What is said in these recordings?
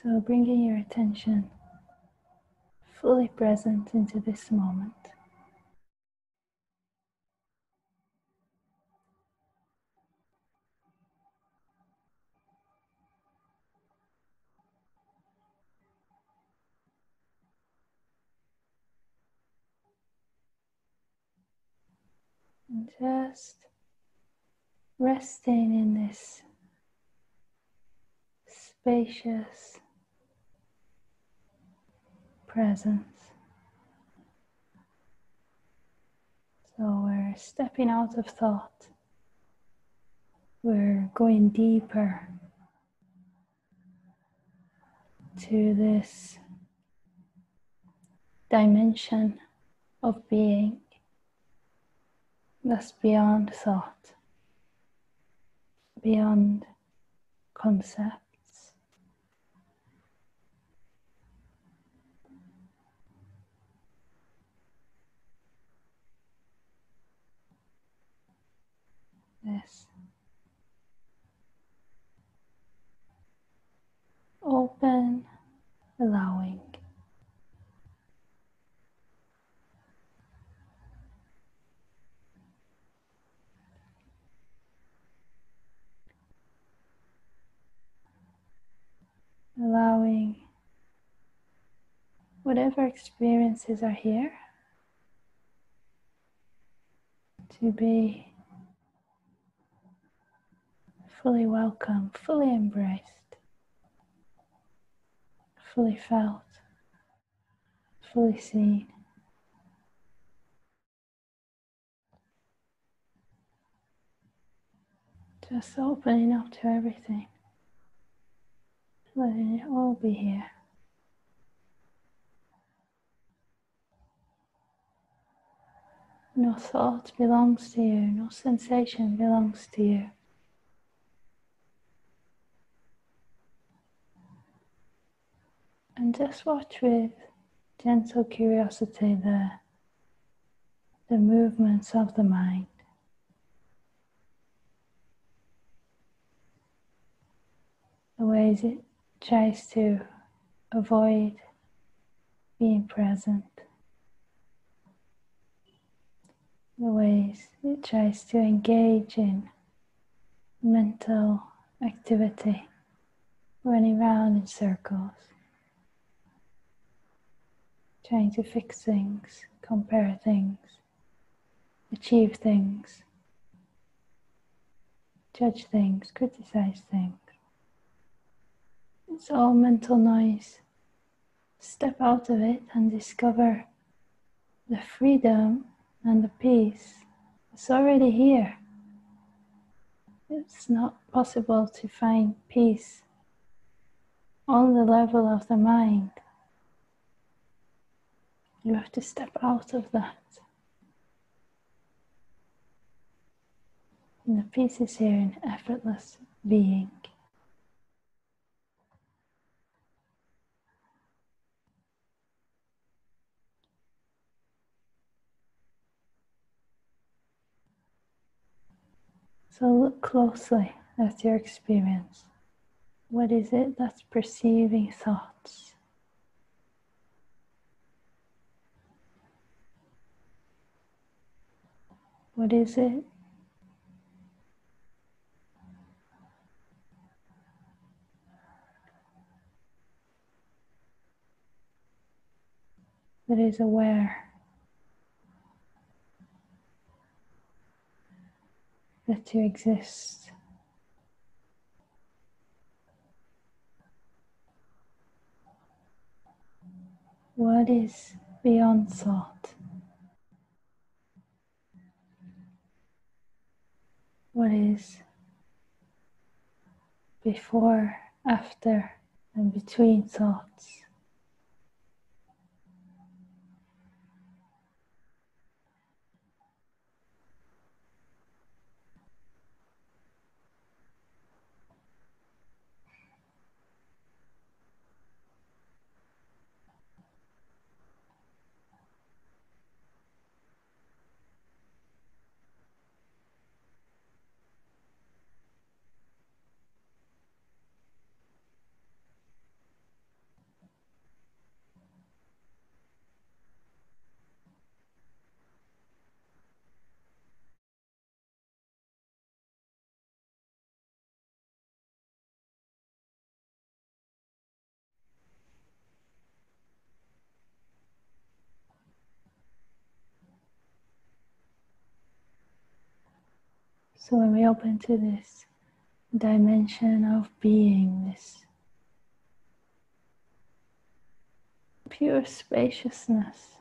So, bringing your attention fully present into this moment. Just resting in this spacious presence. So we're stepping out of thought. We're going deeper to this dimension of being that's beyond thought, beyond concepts. This open, allowing. allowing whatever experiences are here to be fully welcome, fully embraced, fully felt, fully seen. Just opening up to everything letting it all be here. No thought belongs to you, no sensation belongs to you. And just watch with gentle curiosity the, the movements of the mind. The ways it tries to avoid being present. The ways it tries to engage in mental activity, running around in circles, trying to fix things, compare things, achieve things, judge things, criticize things. It's all mental noise. Step out of it and discover the freedom and the peace. It's already here. It's not possible to find peace on the level of the mind. You have to step out of that. And the peace is here in effortless being. So look closely at your experience. What is it that's perceiving thoughts? What is it? That is aware. that to exist. What is beyond thought? What is before, after, and between thoughts? So when we open to this dimension of being, this pure spaciousness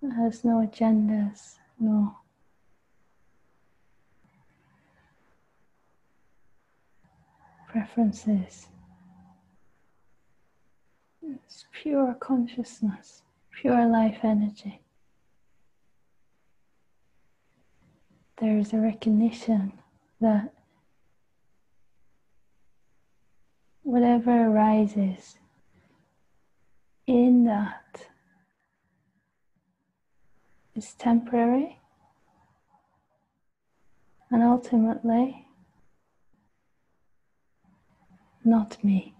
that has no agendas, no preferences. It's pure consciousness, pure life energy. There is a recognition that whatever arises in that is temporary and ultimately not me.